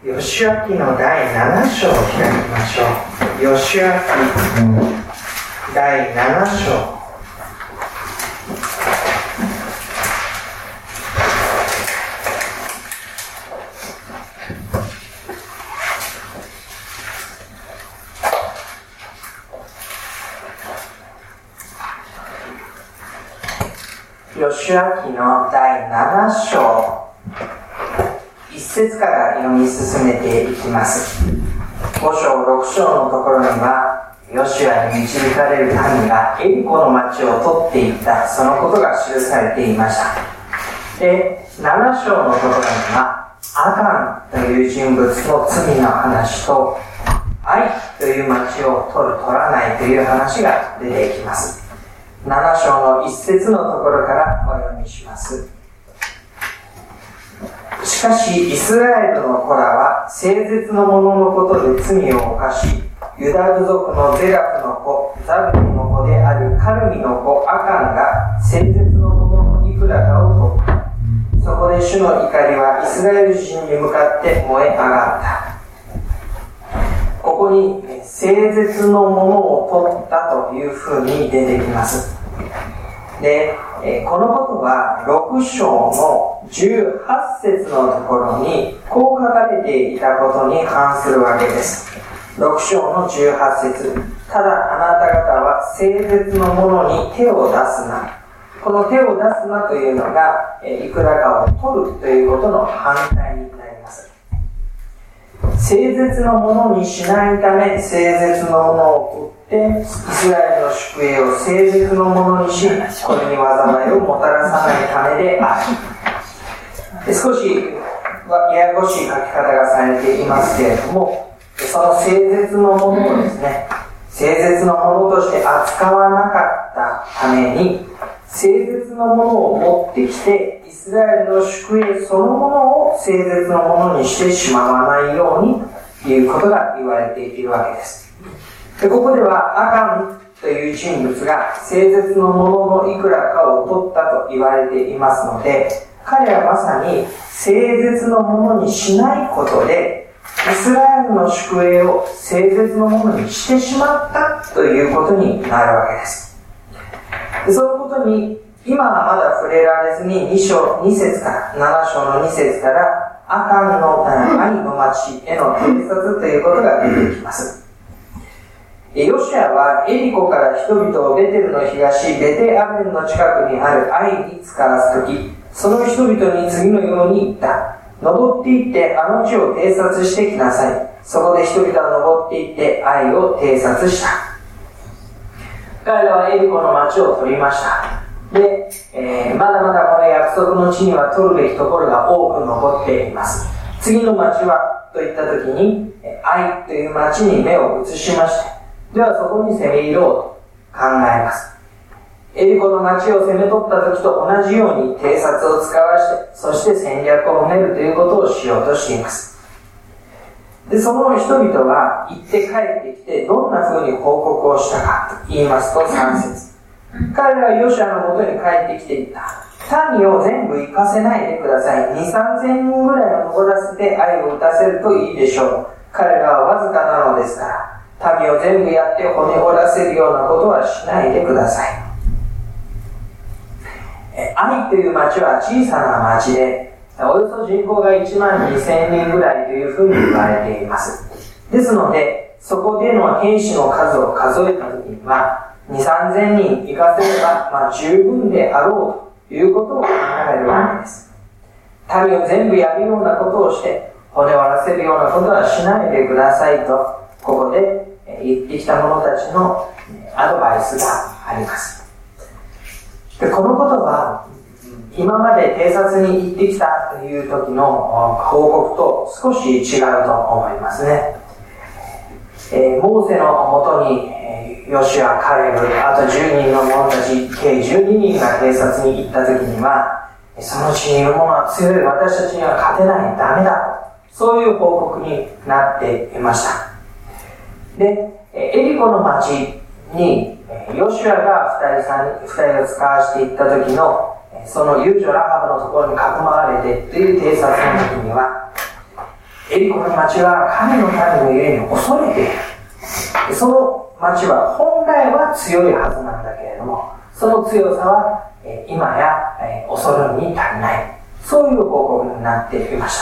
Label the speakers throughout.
Speaker 1: 吉明の第7章を開きましょう。吉明第7章。吉明の第7章。節から読み進めていきます。5章6章のところにはヨシュアに導かれる民がエリコの町を取っていった。そのことが記されていました。で7章のところにはアカンという人物の罪の話と愛という町を取る取らないという話が出てきます。7章の1節のところからお読みします。しかし、イスラエルの子らは、聖絶の者のことで罪を犯し、ユダ部族のゼラフの子、ザブリの子であるカルミの子、アカンが、聖絶の者のいくらかを取った。そこで主の怒りはイスラエル人に向かって燃え上がった。ここに、聖絶のものを取ったというふうに出てきます。で、えこのことは6章の18節のところにこう書かれていたことに反するわけです。6章の18節。ただあなた方は聖絶のものに手を出すな。この手を出すなというのがいくらかを取るということの反対になります。聖絶のものにしないため聖絶のものをで、イスラエルの宿営を聖絶のものにし、これに災いをもたらさないためである。で少しややこしい書き方がされていますけれども、その聖絶のものをですね、聖絶のものとして扱わなかったために、聖絶のものを持ってきて、イスラエルの宿営そのものを聖絶のものにしてしまわないようにということが言われているわけです。でここではアカンという人物が聖絶のもののいくらかを取ったと言われていますので彼はまさに聖絶のものにしないことでイスラエルの宿営を聖絶のものにしてしまったということになるわけです。でそのことに今はまだ触れられずに2章2節から7章の2節からアカンの愛の町への偵察ということが出てきます。ヨシアはエリコから人々をベテルの東、ベテアベンの近くにある愛に使わすとき、その人々に次のように言った。登っていってあの地を偵察してきなさい。そこで人々は登っていって愛を偵察した。彼らはエリコの町を取りました。で、えー、まだまだこの約束の地には取るべきところが多く残っています。次の町はといった時に、愛という町に目を移しまして、ではそこに攻め入ろうと考えます。エリコの町を攻め取った時と同じように偵察を使わして、そして戦略を練るということをしようとしています。で、その人々は行って帰ってきて、どんな風に報告をしたかと言いますと3節彼らはヨシアのもとに帰ってきていった。民を全部行かせないでください。2、3千人ぐらいを登らせて愛を打たせるといいでしょう。彼らはわずかなのですから。民を全部やって骨折らせるようなことはしないでください。愛という町は小さな町で、およそ人口が1万2000人ぐらいというふうに言われています。ですので、そこでの兵士の数を数えたときには、2、3000人行かせれば、まあ、十分であろうということを考えるわけです。民を全部やるようなことをして、骨割らせるようなことはしないでくださいと、ここで言ってきた者たちのアドバイスがあります。でこのことは、今まで偵察に行ってきたという時の報告と少し違うと思いますね。えー、モーセのもとに、え、ヨシュア、カレブ、あと10人の者たち、計12人が偵察に行った時には、その地にいる者は強い私たちには勝てない、ダメだ。そういう報告になっていました。で、エリコの町に、ヨシュアが二人さん、二人を使わしていった時の、その遊女ラハブのところに囲まれてという偵察の時には、エリコの町は神の民の家に恐れている。その町は本来は強いはずなんだけれども、その強さは、今や、恐るに足りない。そういう報告になっていまし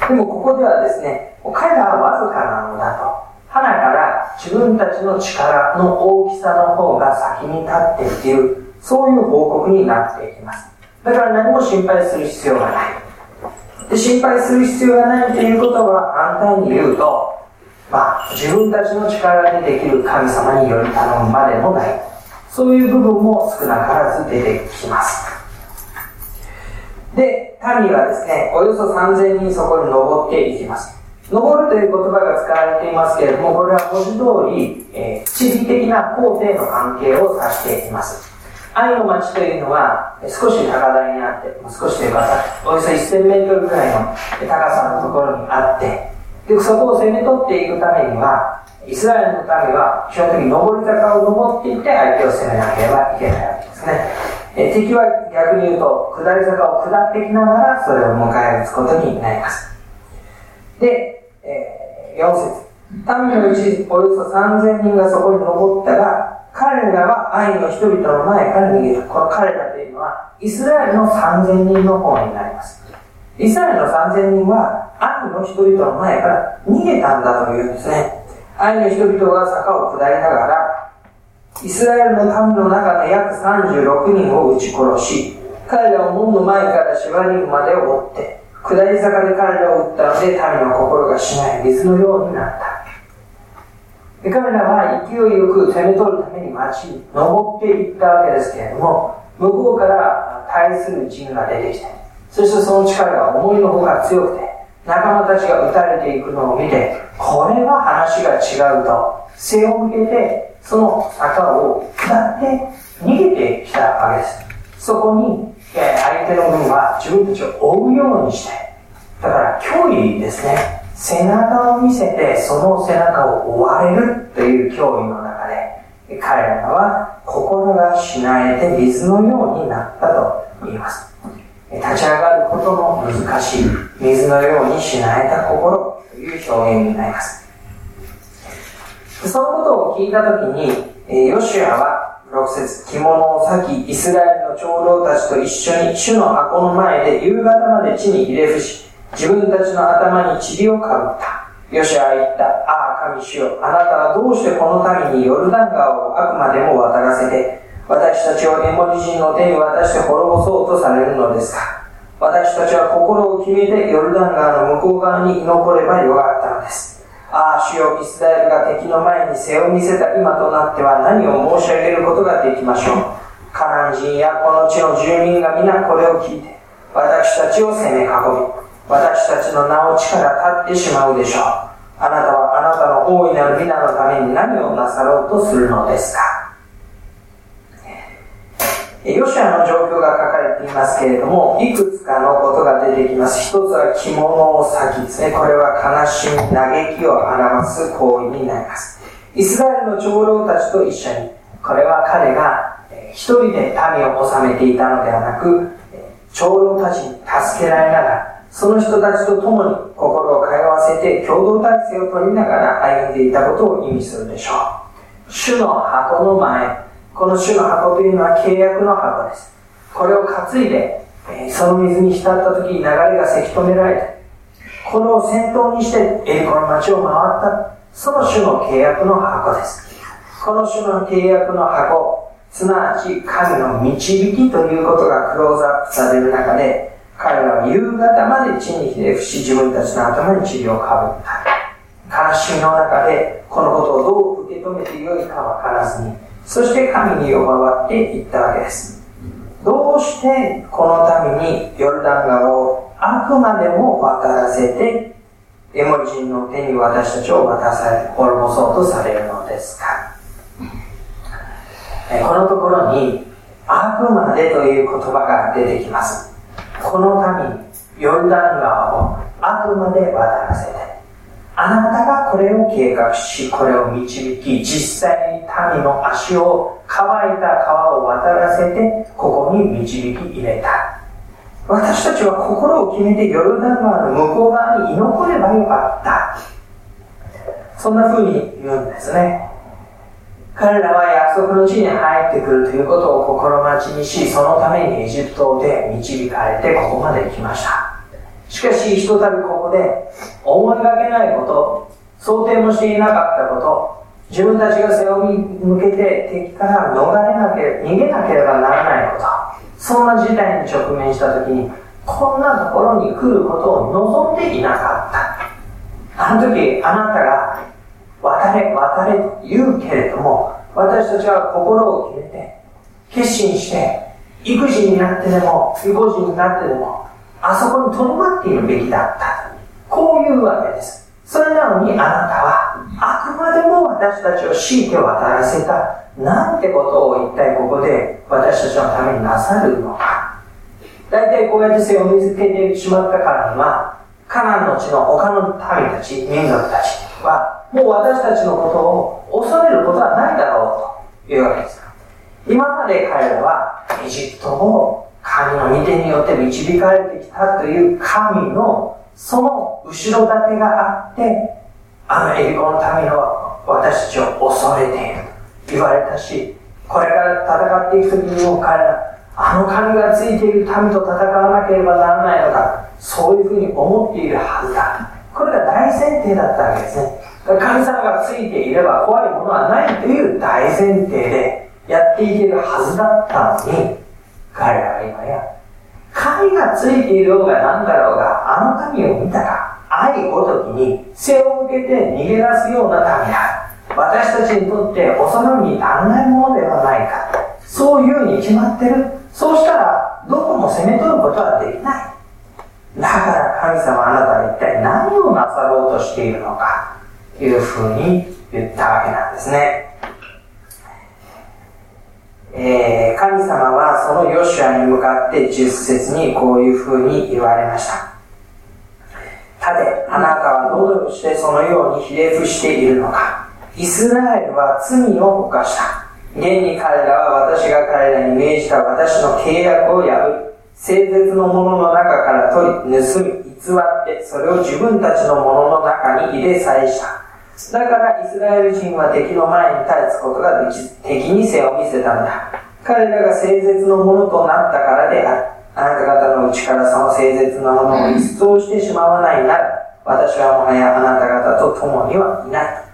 Speaker 1: た。でもここではですね、彼らはわずかなのだと。花から自分たちの力の大きさの方が先に立っている、そういう報告になっていきます。だから何も心配する必要がない。で心配する必要がないということは反対に言うと、まあ、自分たちの力でできる神様により頼むまでもない。そういう部分も少なからず出てきます。で、民はですね、およそ3000人そこに登っていきます。登るという言葉が使われていますけれども、これは文字通り、えー、地理的な工程の関係を指しています。愛の町というのは少し高台にあって、少しというか、およそ1000メートルぐらいの高さのところにあって、でそこを攻め取っていくためには、イスラエルの民は基本的に上り坂を登っていって相手を攻めなければいけないわけですね。え敵は逆に言うと、下り坂を下ってきながらそれを迎え撃つことになります。で、4節民のうちおよそ3000人がそこに登ったが、彼らは愛の人々の前から逃げた。この彼らというのは、イスラエルの3000人の方になります。イスラエルの3000人は、愛の人々の前から逃げたん。だというん。ですね。愛の人々が坂を下りながら、イスラエルの民の中の約36人を撃ち殺し、彼らを門の前から縛りまで追って、下り坂で彼らを撃ったので、民の心がしない水のようになった。で彼らは勢いよく攻め取るために町に登っていったわけですけれども、向こうから対する陣が出てきて、そしてその力が思いのほか強くて、仲間たちが撃たれていくのを見て、これは話が違うと、背を向けて、その坂を下って逃げてきたわけです。そこに、相手の軍は自分たちを追うようにして、だから脅威ですね。背中を見せてその背中を追われるという脅威の中で彼らは心がしなえて水のようになったと言います。立ち上がることの難しい。水のようにしなえた心。という表現になります。そのことを聞いた時にヨシュアは6節着物を裂きイスラエルの長老たちと一緒に主の箱の前で夕方まで地にひれ伏し自分たちの頭に塵をかぶった。ヨシアは言った。ああ、神主よ。あなたはどうしてこの民にヨルダン川をあくまでも渡らせて、私たちをエモリ人の手に渡して滅ぼそうとされるのですか私たちは心を決めてヨルダン川の向こう側に居残ればよかったのです。ああ、主よ、イスラエルが敵の前に背を見せた今となっては何を申し上げることができましょう。カナン人やこの地の住民が皆これを聞いて、私たちを攻め囲み、私たちの名を力立ってしまうでしょう。あなたはあなたの大いなる皆のために何をなさろうとするのですかヨシアの状況が書かいますけれども、いくつかのことが出てきます。一つは着物を裂きですね。これは悲しみ、嘆きを表す行為になります。イスラエルの長老たちと一緒に、これは彼が一人で民を治めていたのではなく、長老たちに助けられながら、その人たちと共に心を通わせて共同体制を取りながら歩んでいたことを意味するでしょう。主の箱の前、この主の箱というのは契約の箱です。これを担いで、その水に浸った時に流れがせき止められて、これを先頭にしてエリコの町を回った、その主の契約の箱です。この主の契約の箱、すなわち神の導きということがクローズアップされる中で、彼らは夕方まで地にひれ伏し自分たちの頭に塵をかぶった。悲しみの中でこのことをどう受け止めてよいか分からずにそして神に呼ばわっていったわけです。どうしてこの民にヨルダン川をあくまでも渡らせてエモリ人の手に私たちを渡され滅ぼそうとされるのですか？このところにあくまでという言葉が出てきます。この民、ヨルダン川をあくまで渡らせて、あなたがこれを計画し、これを導き、実際に民の足を乾いた川を渡らせて、ここに導き入れた。私たちは心を決めてヨルダン川の向こう側に居残ればよかった。そんな風に言うんですね。彼らは約束の地に入ってくるということを心待ちにし、そのためにエジプトで導かれてここまで来ました。しかし、ひとたびここで思いがけないこと、想定もしていなかったこと、自分たちが背負い向けて敵から逃れなければ、逃げなければならないこと、そんな事態に直面したときに、こんなところに来ることを望んでいなかった。あの時、あなたが、渡れ、渡れと言うけれども、私たちは心を決めて、決心して、育児になってでも、育児になってでも、あそこに留まっているべきだった。こういうわけです。それなのにあなたは、までも私たちを強いて渡らせた、なんてことを一体ここで私たちのためになさるのか。大体こうやって背を見つけてしまったからには、カナンの地の他の民たち、民族たちは、もう私たちのことを恐れることはないだろうというわけです。今まで彼らはエジプトを神の御手によって導かれてきたという神のその後ろ盾があって、あのエリコの民の私たちを恐れていると言われたし、これから戦っていく時にも彼ら、あの神がついている民と戦わなければならないのか、そういうふうに思っているはずだ。これが大前提だったわけですね。神様がついていれば怖いものはないという大前提でやっていけるはずだったのに、彼らは今や、神がついているようが何だろうが、あの神を見たら、愛ごときに背を向けて逃げ出すような民だ。私たちにとって恐るに足んないものではないか。そういうに決まってる。そうしたら、どこも攻め取ることはできない。だから神様あなたは一体何をなさろうとしているのか、というふうに言ったわけなんですね。えー、神様はそのヨシュアに向かって十節にこういうふうに言われました。たて、あなたはどうしてそのようにひれ伏しているのか。イスラエルは罪を犯した。現に彼らは私が彼らに命じた私の契約を破り、聖絶のものの中から取り、盗み、偽って、それを自分たちのものの中に入れさえした。だからイスラエル人は敵の前に立つことができず、敵に背を見せたのだ。彼らが聖絶のものとなったからである。あなた方のうちからその聖絶なものを一掃してしまわないなら、私はもはやあなた方と共にはいない。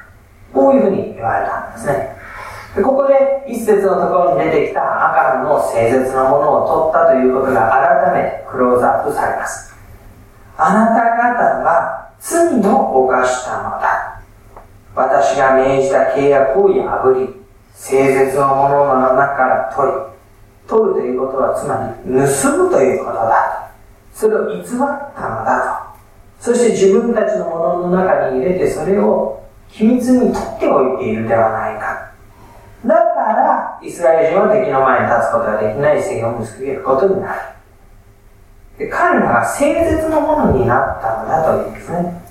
Speaker 1: こういうふうに言われたんですね。でここで一節のところに出てきたアカンの聖絶なものを取ったということが改めてクローズアップされます。あなた方は罪を犯したのだ。私が命じた契約を破り、聖絶のものの中から取り、取るということはつまり盗むということだと。それを偽ったのだと。そして自分たちのものの中に入れてそれを秘密に取っておいているではないか。だから、イスラエル人は敵の前に立つことができない線を結びることになる。で彼らが誠実のものになったのだというんですね。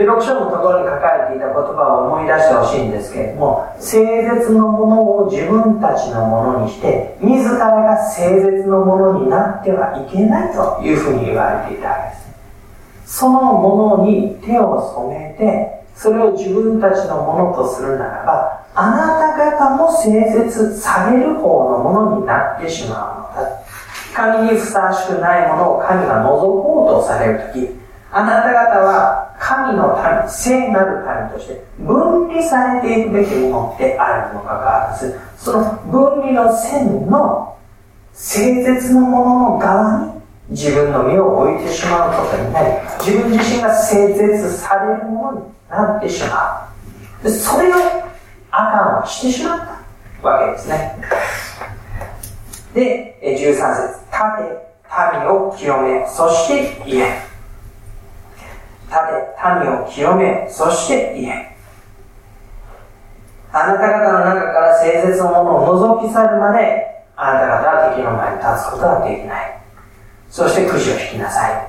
Speaker 1: で、6章のところに書かれていた言葉を思い出してほしいんですけれども、誠実のものを自分たちのものにして、自らが誠実のものになってはいけないというふうに言われていたわけです。そのものに手を染めて、それを自分たちのものとするならば、あなた方も誠実される方のものになってしまうのだ。神にふさわしくないものを神が覗こうとされるとき、あなた方は神の民、聖なる民として分離されていくべきものであるにもかかわらず、その分離の線の誠実のものの側に自分の身を置いてしまうことになり、自分自身が誠実されるものになってしまう。でそれをアカンはしてしまったわけですね。で、13節。立て、民を清め、そして言え。立て、民を清め、そして言え。あなた方の中から聖絶のものを除き去るまで、あなた方は敵の前に立つことはできない。そしてくじを引きなさい。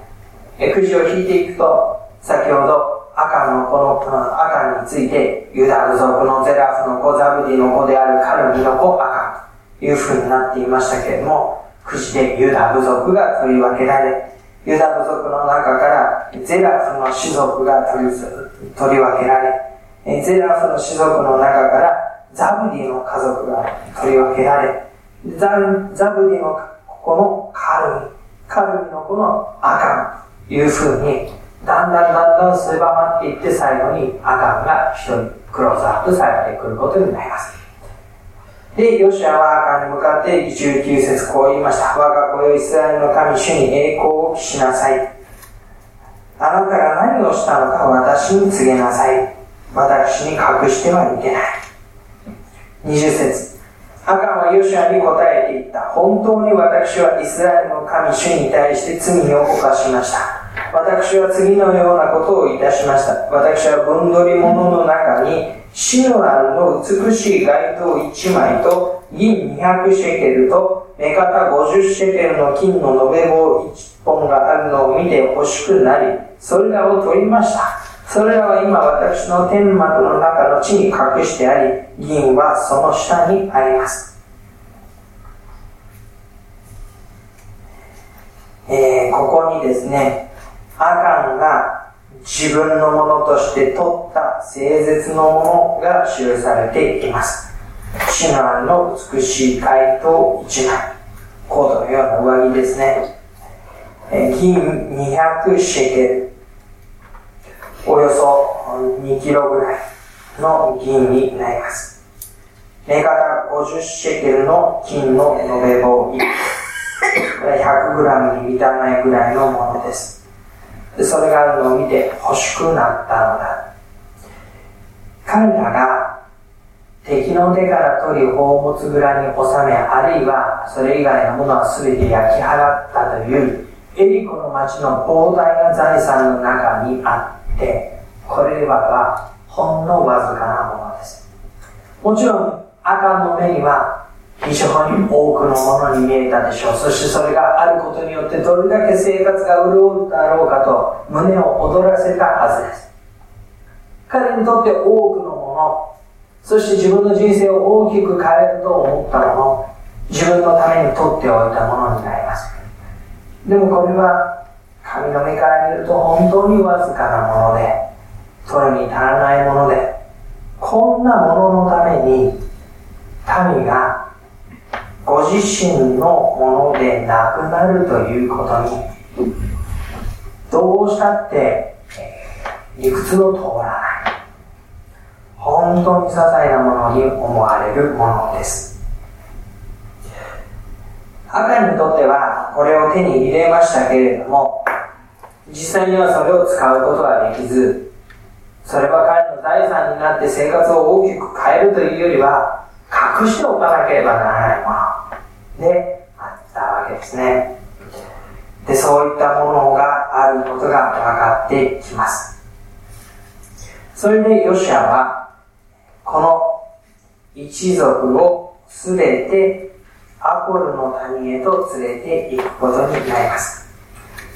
Speaker 1: えくじを引いていくと、先ほど、赤のこの、赤について、ユダ部族のゼラフの子、ザブディの子であるカルミの子、赤という風になっていましたけれども、くくじでユダ部族が取り分けられ、ユダ部族の中からゼラフの種族が取り取り分けられ、ゼラフの種族の中からザブディの家族が取り分けられ、ザザブディの子のカルミ、カルミの子のアカンというふうに、だんだんだんだん狭まっていって最後にアカンが一人クローズアップされてくることになります。で、ヨシアはアカンに向かって19節こう言いました。我が子よイスラエルの神主に栄光を期しなさい。あなたが何をしたのか私に告げなさい。私に隠してはいけない。20節アカンはヨシアに答えていった。本当に私はイスラエルの神主に対して罪を犯しました。私は次のようなことをいたしました。私は分取り物の中に、シノアルの美しい街灯1枚と、銀200シェケルと、目方50シェケルの金の延べ棒1本があるのを見て欲しくなり、それらを取りました。それらは今私の天幕の中の地に隠してあり、銀はその下にあります。えー、ここにですね、アカンが自分のものとして取った聖絶のものが記されています。シナンの美しい街灯一枚。コードのような上着ですね。銀200シェケル。およそ2キロぐらいの銀になります。目方50シェケルの金の延べ棒1。100グラムに満たないぐらいのものです。でそれがあるのを見て欲しくなったのだ。彼らが敵の手から取り宝物蔵に収めあるいはそれ以外のものは全て焼き払ったというエリコの町の膨大な財産の中にあってこれらはほんのわずかなものです。もちろん赤の目には非常に多くのものに見えたでしょう。そしてそれがあることによってどれだけ生活が潤うだろうかと胸を躍らせたはずです。彼にとって多くのものそして自分の人生を大きく変えると思ったもの自分のために取っておいたものになります。でもこれは神の目から見ると本当にわずかなもので取るに足らないものでこんなもののために民がご自身のものでなくなるということにどうしたって理屈の通らない。本当に些細なものに思われるものです。赤にとってはこれを手に入れましたけれども実際にはそれを使うことはできずそれは彼の財産になって生活を大きく変えるというよりは隠しておかなければならないもの。であったわけですね。で、そういったものがあることが分かってきます。それでヨシアは、この一族をすべてアコルの谷へと連れて行くことになります。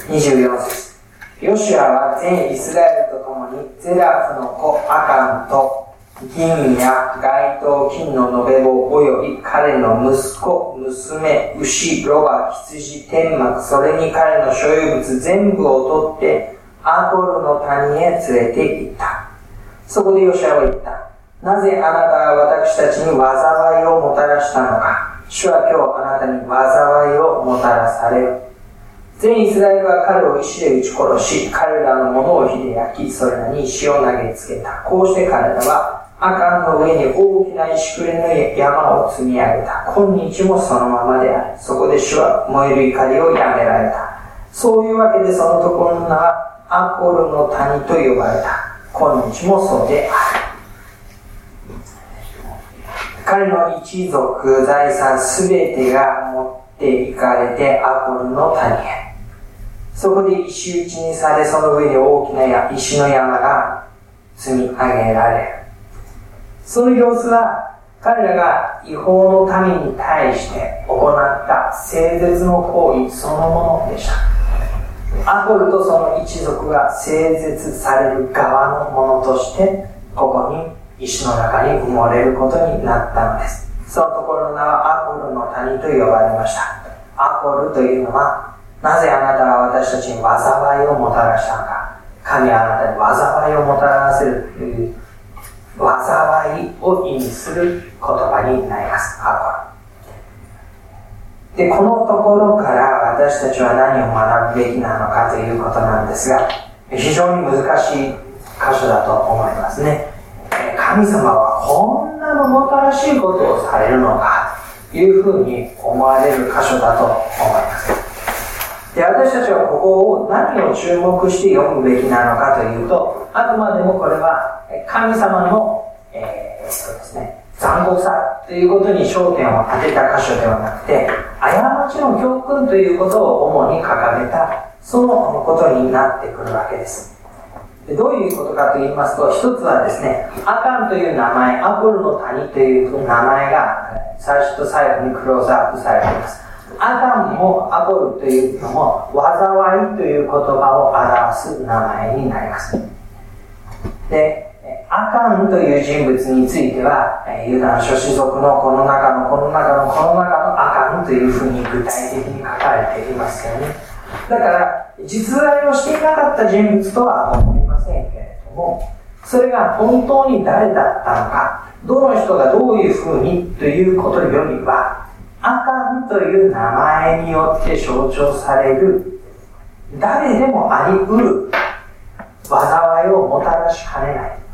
Speaker 1: 24節ヨシアは全イスラエルと共にゼラフの子アカンと銀や街灯、金の延べ棒及び彼の息子、娘、牛、ロバ、羊、天幕、それに彼の所有物全部を取ってアコルの谷へ連れて行った。そこでヨシアは言った。なぜあなたが私たちに災いをもたらしたのか。主は今日あなたに災いをもたらされる。全イスラエルは彼を石で撃ち殺し、彼らのものを火で焼き、それらに石を投げつけた。こうして彼らはアカンの上に大きな石くれの山を積み上げた。今日もそのままである。そこで主は燃える怒りをやめられた。そういうわけでそのところの名はアコルの谷と呼ばれた。今日もそうである。彼の一族、財産すべてが持っていかれてアコルの谷へ。そこで石打ちにされ、その上に大きな石の山が積み上げられる。その様子は彼らが違法の民に対して行った聖絶の行為そのものでした。アコルとその一族が聖絶される側のものとしてここに石の中に埋もれることになったのです。そのところの名はアコルの谷と呼ばれました。アコルというのは、なぜあなたは私たちに災いをもたらしたのか。神はあなたに災いをもたらせるという、災いを意味する言葉になります。アコ。で、このところから私たちは何を学ぶべきなのかということなんですが、非常に難しい箇所だと思いますね。神様はこんなのもたらしいことをされるのかというふうに思われる箇所だと思います。で私たちはここを何を注目して読むべきなのかというと、あくまでもこれは神様の、えー、そうですね、残酷さということに焦点を当てた箇所ではなくて、過ちの教訓ということを主に掲げた、そのことになってくるわけです。でどういうことかと言いますと、一つはですね、アカンという名前、アポルの谷という名前が最初と最後にクローズアップされています。アカンもアポルというのも、災いという言葉を表す名前になります。で、アカンという人物については、ユダの諸子族のこの中のこの中のこの中のアカンというふうに具体的に書かれていますよね。だから、実在をしていなかった人物とは思いませんけれども、それが本当に誰だったのか、どの人がどういうふうにということよりは、アカンという名前によって象徴される、誰でもあり得る災いをもたらしかねない。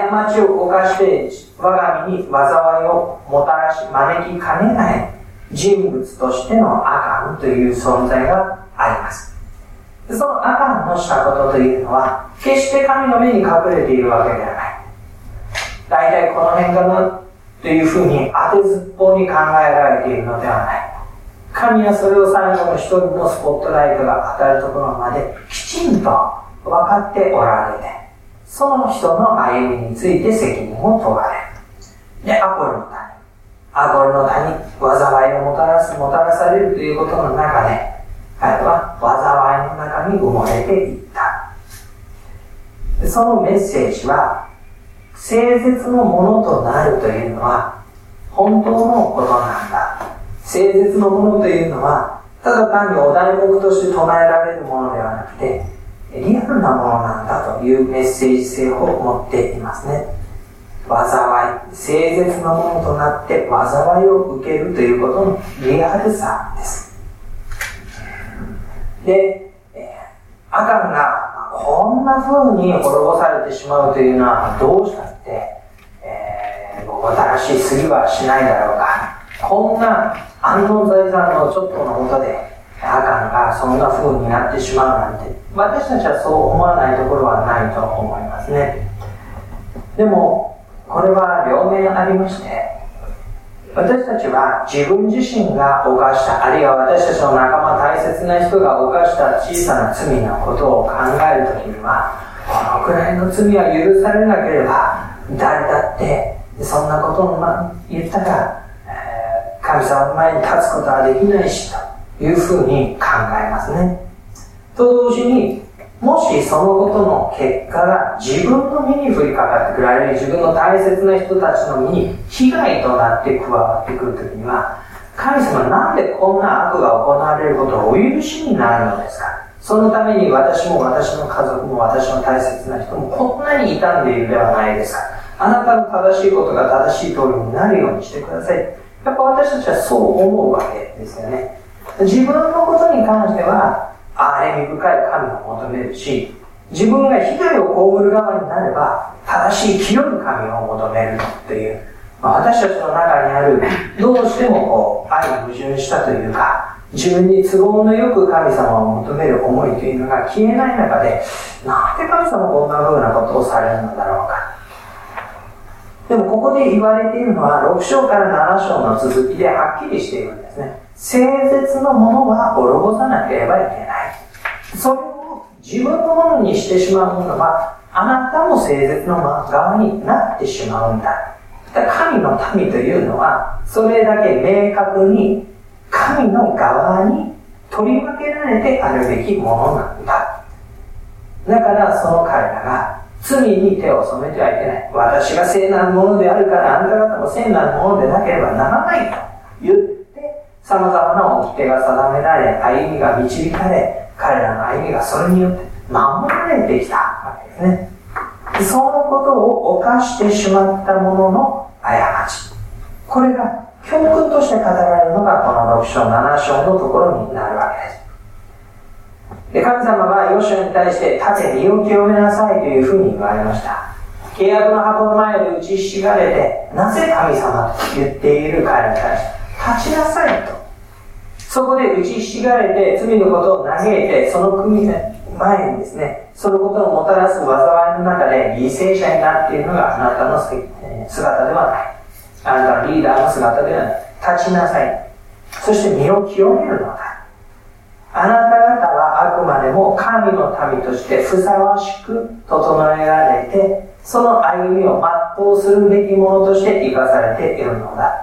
Speaker 1: 過ちを犯して我が身に災いをもたらし招きかねない人物としてのアカンという存在があります。そのアカンのしたことというのは、決して神の目に隠れているわけではない。大体この辺かなというふうに当てずっぽうに考えられているのではない。神はそれを最後の一人のスポットライトが当たるところまできちんと分かっておられて、その人の歩みについて責任を問われる。で、アポルの谷。アポルの谷、災いをもたらす、もたらされるということの中で、彼は災いの中に埋もれていった。そのメッセージは、誠実のものとなるというのは、本当のことなんだ。誠実のものというのは、ただ単にお題目として唱えられるものではなくて、リアルなものなんだというメッセージ性を持っていますね。災い、誠実なものとなって災いを受けるということのリアルさです。で、アカンがこんな風に滅ぼされてしまうというのはどうしたって、えー、新しいすぎはしないだろうか。こんな安納財産のちょっとのことで、アカンがそんな風になってしまうなんて、私たちはそう思わないところはないと思いますね。でも、これは両面ありまして、私たちは自分自身が犯した、あるいは私たちの仲間、大切な人が犯した小さな罪のことを考えるときには、このくらいの罪は許されなければ、誰だってそんなことを言ったら、え、神様の前に立つことはできないし、というふうに考えますね。と同時に、もしそのことの結果が自分の身に降りかかってくる、あるいは自分の大切な人たちの身に被害となって加わってくるときには、神様なんでこんな悪が行われることをお許しになるのですか？そのために私も私の家族も私の大切な人もこんなに傷んでいるではないですか？あなたの正しいことが正しい通りになるようにしてください。やっぱ私たちはそう思うわけですよね。自分のことに関しては、憐れみ深い神を求めるし、自分が被害を被る側になれば、正しい清い神を求めるという、まあ、私たちの中にある、どうしてもこう、愛矛盾したというか、自分に都合のよく神様を求める思いというのが消えない中で、なんで神様こんな風なことをされるのだろうか。でもここで言われているのは、6章から7章の続きではっきりしているんですね。誠実のものは滅ぼさなければいけない。それを自分のものにしてしまうものは、あなたも誠実の側になってしまうんだ。だ神の民というのは、それだけ明確に神の側に取り分けられてあるべきものなんだ。だからその彼らが罪に手を染めてはいけない。私が聖なるものであるからあんた方も聖なるものでなければならないと言っ、様々な掟が定められ、歩みが導かれ、彼らの歩みがそれによって守られてきたわけですね。そのことを犯してしまった者の過ち。これが教訓として語られるのがこの6章、7章のところになるわけです。で神様はヨシュに対して立て身を清めなさいというふうに言われました。契約の箱の前で打ちひしがれて、なぜ神様と言っている彼に対して、立ちなさいと。そこで打ちひしがれて、罪のことを嘆いて、その国前にですね、そのことをもたらす災いの中で犠牲者になっているのがあなたの姿ではない。あなたのリーダーの姿ではない。立ちなさい。そして身を清めるのだ。あなた方はあくまでも神の民としてふさわしく整えられて、その歩みを全うするべきものとして生かされているのだ。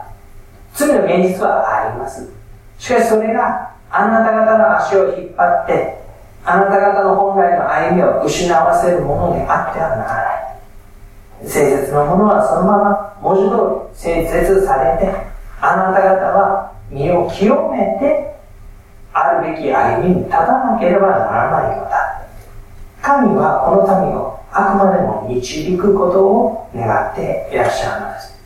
Speaker 1: 罪の現実はあります。しかしそれがあなた方の足を引っ張って、あなた方の本来の歩みを失わせるものであってはならない。誠実なものはそのまま文字通り誠実されて、あなた方は身を清めて、あるべき歩みに立たなければならないのだ。神はこの民をあくまでも導くことを願っていらっしゃるのです。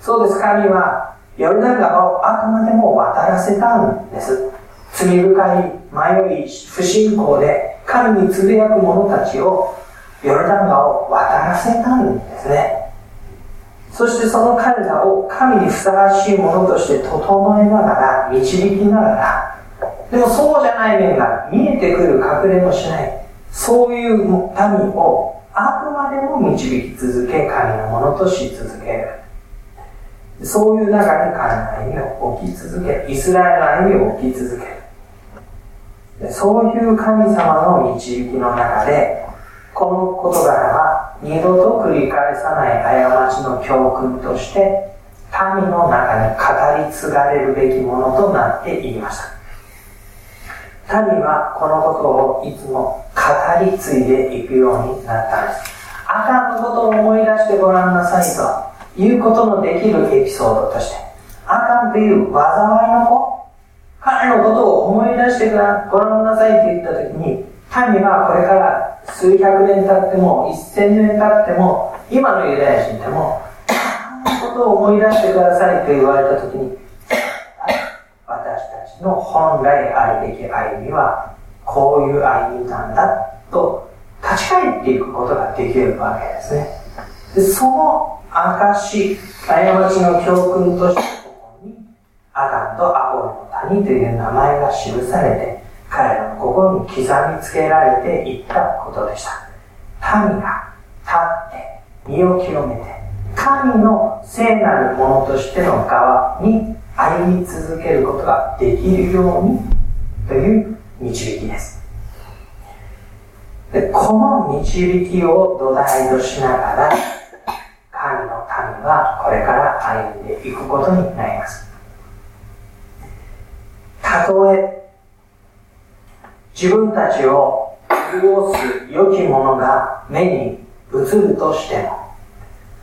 Speaker 1: そうです、神はヨルダン川をあくまでも渡らせたんです。罪深い迷い、不信仰で神につぶやく者たちをヨルダン川を渡らせたんですね。そしてその彼らを神にふさわしいものとして整えながら、導きながら、でもそうじゃない面が見えてくる隠れもしない。そういう民をあくまでも導き続け、神のものとし続ける。そういう中に神の歩みを置き続け。イスラエルの歩みを置き続ける。そういう神様の導きの中で、この事柄は二度と繰り返さない過ちの教訓として民の中に語り継がれるべきものとなっていました民はこのことをいつも語り継いでいくようになったんですあかんのことを思い出してごらんなさいということのできるエピソードとしてあかんという災いの子彼のことを思い出してごらんなさいと言った時に民はこれから数百年経っても、一千年経っても、今のユダヤ人でも、このことを思い出してくださいと言われたときに、私たちの本来あるべき歩みは、こういう歩みなんだと立ち返っていくことができるわけですね。でその証、過ちの教訓として、ここに、アダンとアポロの谷という名前が記されて、彼らの心に刻みつけられていったことでした。民が立って身を清めて神の聖なるものとしての側に歩み続けることができるようにという導きです。でこの導きを土台としながらの民はこれから歩んでいくことになります。たとえ自分たちを潤す良きものが目に映るとしても、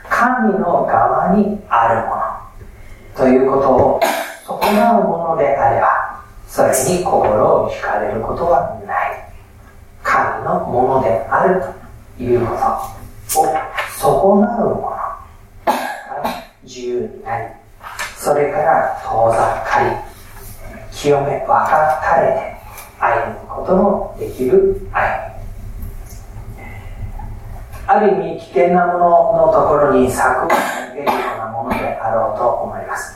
Speaker 1: 神の側にあるものということを損なうものであれば、それに心を惹かれることはない。神のものであるということを損なうもの自由になり、それから遠ざかり、清め分かたれて、歩むことのできる愛。ある意味危険なもののところに柵を設けるようなものであろうと思います。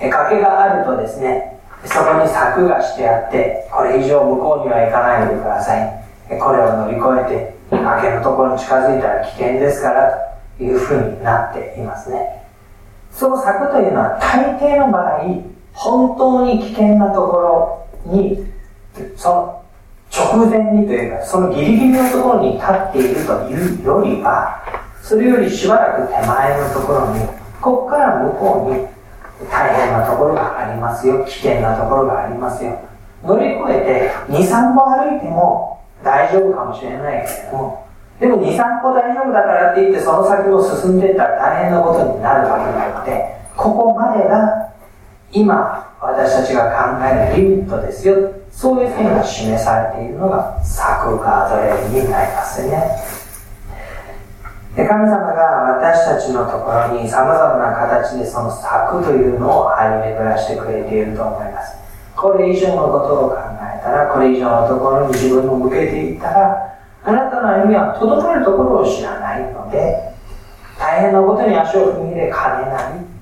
Speaker 1: 崖があるとですねそこに柵がしてあってこれ以上向こうには行かないでください。これを乗り越えて崖のところに近づいたら危険ですからいうふうになっていますねその柵というのは大抵の場合本当に危険なところにその直前にというか、そのギリギリのところに立っているというよりは、それよりしばらく手前のところに、ここから向こうに大変なところがありますよ、危険なところがありますよ。乗り越えて2、3歩歩いても大丈夫かもしれないけれども、でも2、3歩大丈夫だからって言ってその先を進んでいったら大変なことになるわけなので、ここまでが今私たちが考えるリミットですよ。そういう点が示されているのが作ガードレールになりますね。で神様が私たちのところに様々な形でその策というのを張り巡らしてくれていると思います。これ以上のことを考えたら、これ以上のところに自分を向けていったら、あなたの歩みはとどまるところを知らないので、大変なことに足を踏み入れかねない。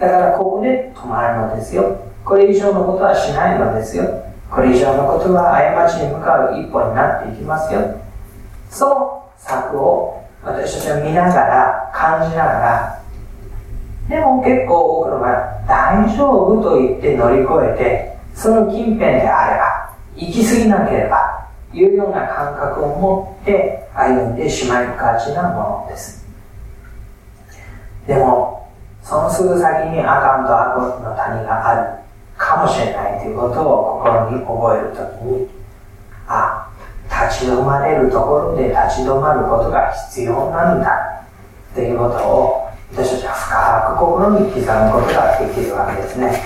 Speaker 1: だからここで止まるのですよ。これ以上のことはしないのですよ。これ以上のことは過ちに向かう一歩になっていきますよ。その策を私たちは見ながら、感じながら、でも結構多くの場合、大丈夫と言って乗り越えて、その近辺であれば、行き過ぎなければ、いうような感覚を持って歩んでしまいがちなものです。でも、そのすぐ先にアカンとアコの谷があるかもしれないということを心に覚えるときに、あ、立ち止まれるところで立ち止まることが必要なんだということを私たちは深く心に刻むことができるわけですね。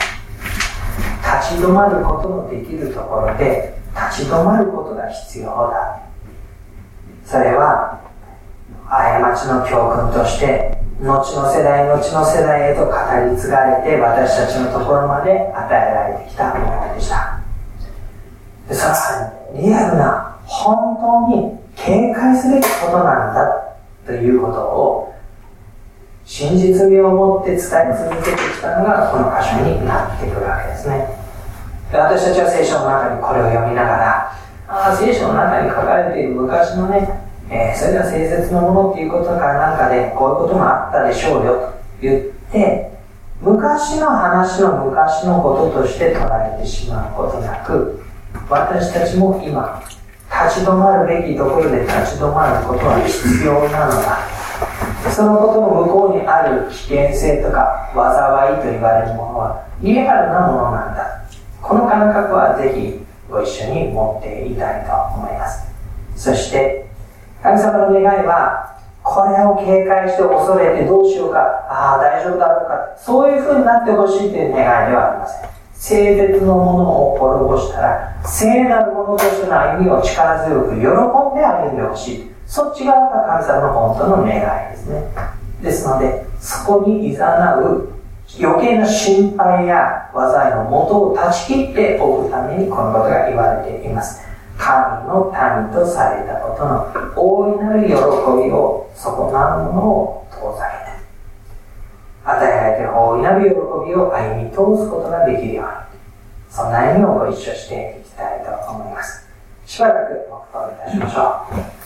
Speaker 1: 立ち止まることのできるところで立ち止まることが必要だ。それは過ちの教訓として後の世代後の世代へと語り継がれて私たちのところまで与えられてきたものでしたそれはリアルな本当に警戒すべきことなんだということを真実味を持って伝え続けてきたのがこの箇所になってくるわけですね私たちは聖書の中にこれを読みながらああ聖書の中に書かれている昔のねえー、それが誠実なものっていうことからなんかで、こういうこともあったでしょうよと言って、昔の話の昔のこととして捉えてしまうことなく、私たちも今、立ち止まるべきところで立ち止まることは必要なのだ。そのことの向こうにある危険性とか災いと言われるものはリアルなものなんだ。この感覚はぜひご一緒に持っていたいと思います。そして神様の願いは、これを警戒して恐れてどうしようか、ああ、大丈夫だろうか、そういう風になってほしいという願いではありません。聖絶のものを滅ぼしたら、聖なるものとしての歩みを力強く喜んで歩んでほしい。そっち側が神様の本当の願いですね。ですので、そこに誘う余計な心配や災いの元を断ち切っておくためにこのことが言われています。神の民とされたことの大いなる喜びを損なうものを遠ざけて与えられて大いなる喜びを歩み通すことができるように。そんな意味をご一緒していきたいと思います。しばらく黙祷いたしましょう。